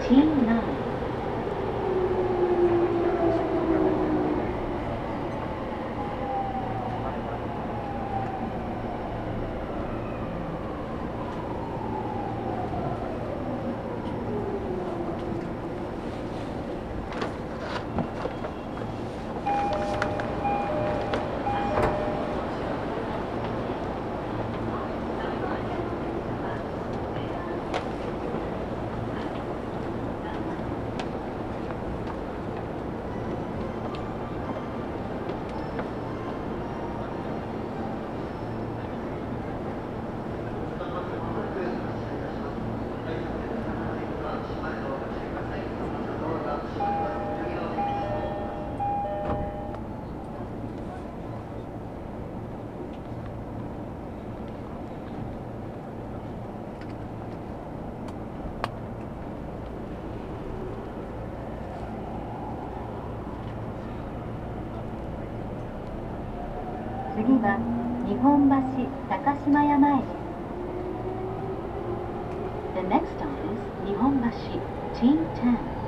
Team 9. 次は日本橋高島屋前です The next stop is 日本橋 T10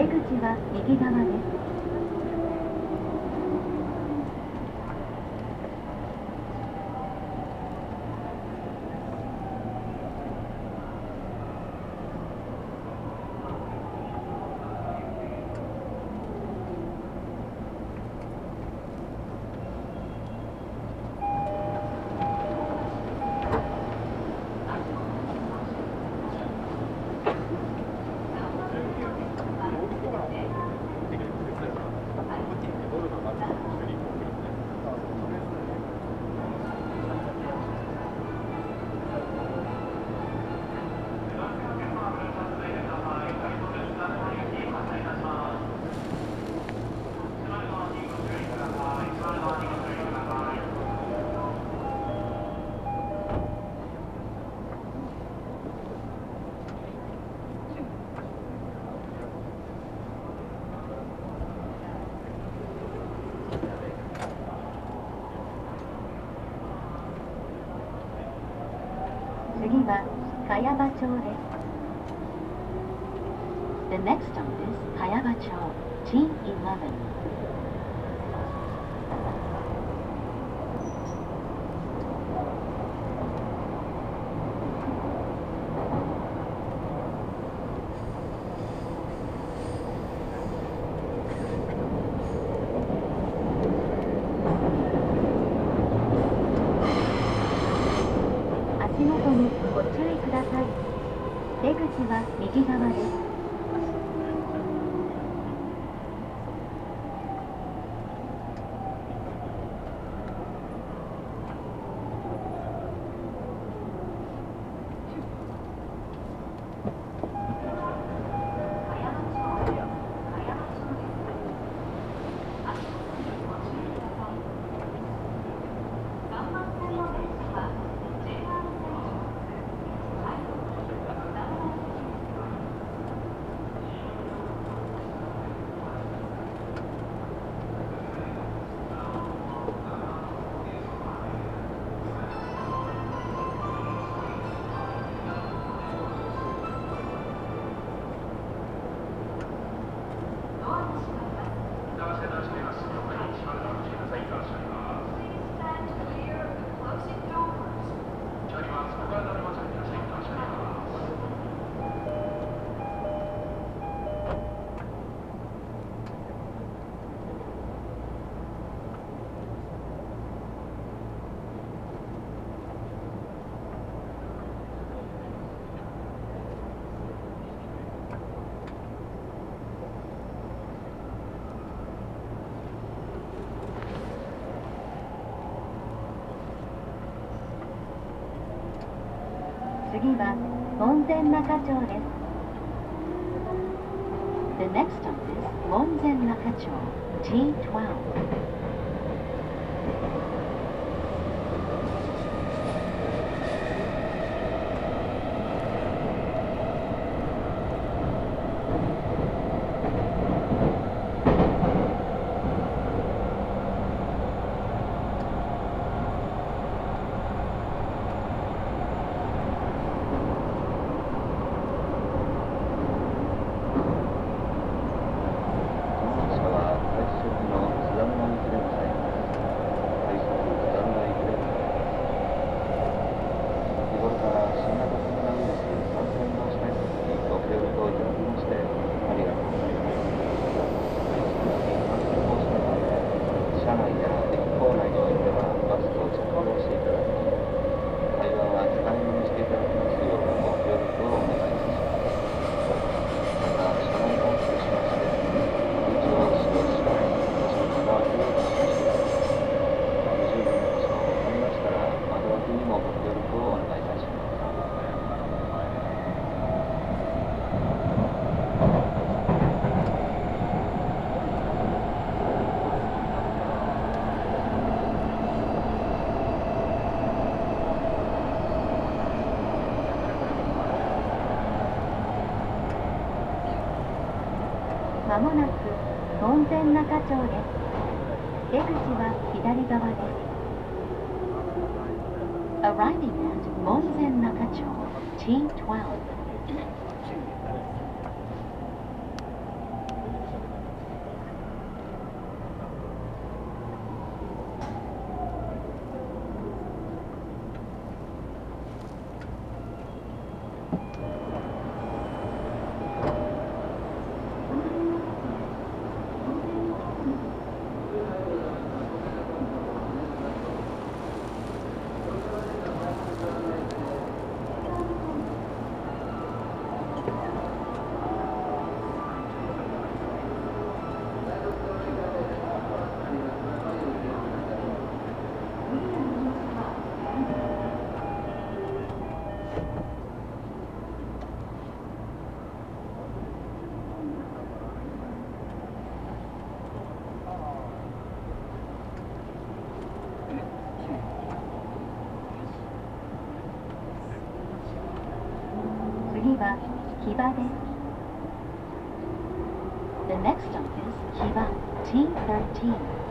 出口は右側です次は茅場町です The next stop is 茅場町 T11 次は門前仲町です The next stop is 門前仲町 T12 Kiba The next stop is Kiba T13.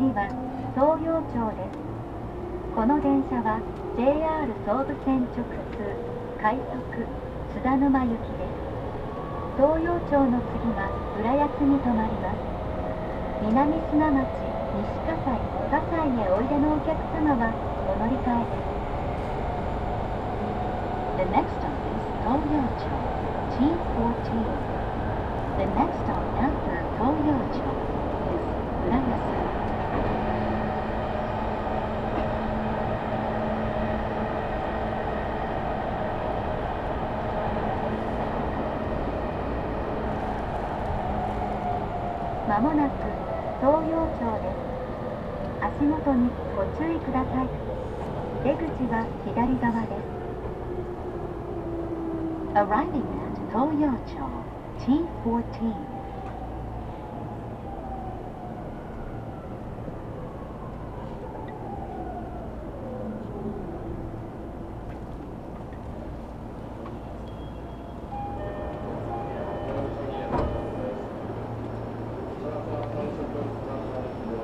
次は創業町です。この電車は JR 総武線直通快速津田沼行きです。東洋町の次は浦安に停まります。南砂町西葛西葛西へおいでのお客様はお乗り換えです。The next stop is 東洋町。T14 まもなく東洋町です。足元にご注意ください。出口は左側です。Arriving at 東洋町 T14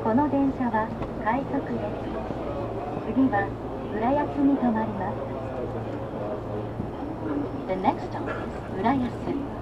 この電車は快速です次は浦安に停まります The next stop is 浦安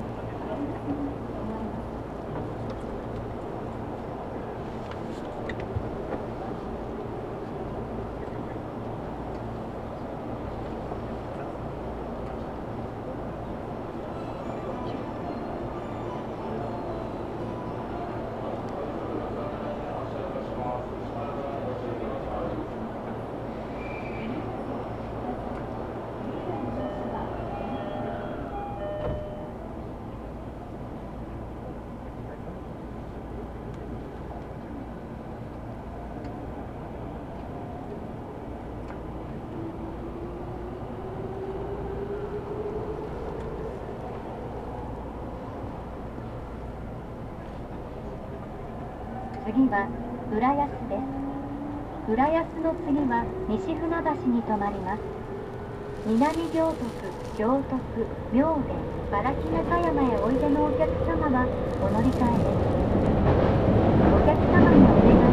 次は浦安です。浦安の次は西船橋に停まります。南行徳行徳明田茨城中山へおいでのお客様はお乗り換えですお客様にお願い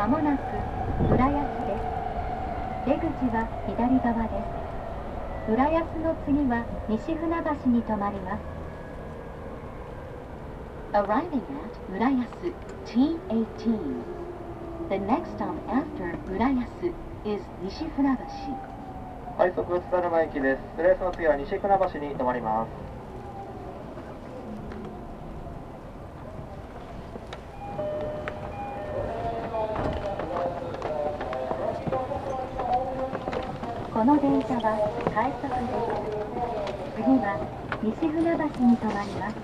まもなく浦安です出口は左側です浦安の次は西船橋に停まります Arriving at Urayasu T18. The next stop after Urayasu is Nishifunabashi. 快速津田沼駅です。浦安の次は西船橋に停まります。この電車は快速です。次は西船橋に停まります。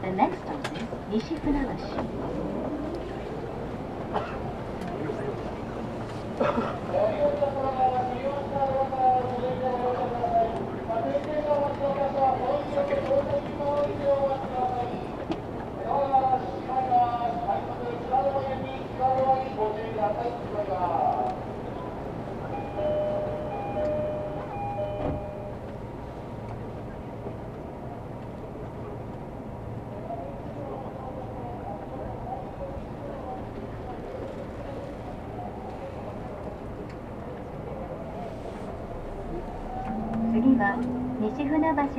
The next 西船橋。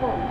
こ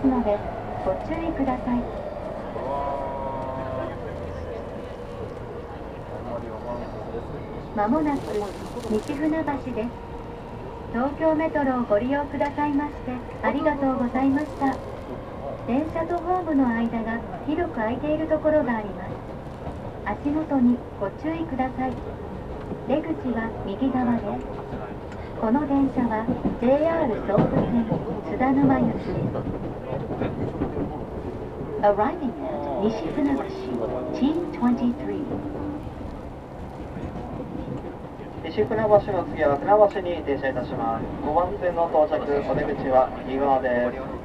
ますのでご注意くださいまもなく西船橋です東京メトロをご利用くださいましてありがとうございました。電車とホームの間が広く空いているところがあります足元にご注意ください出口は右側ですこの電車は JR 総武線津田沼行き Arriving at 西船橋 T23. 西船橋の次は船橋に停車いたします5番線の到着お出口は右側です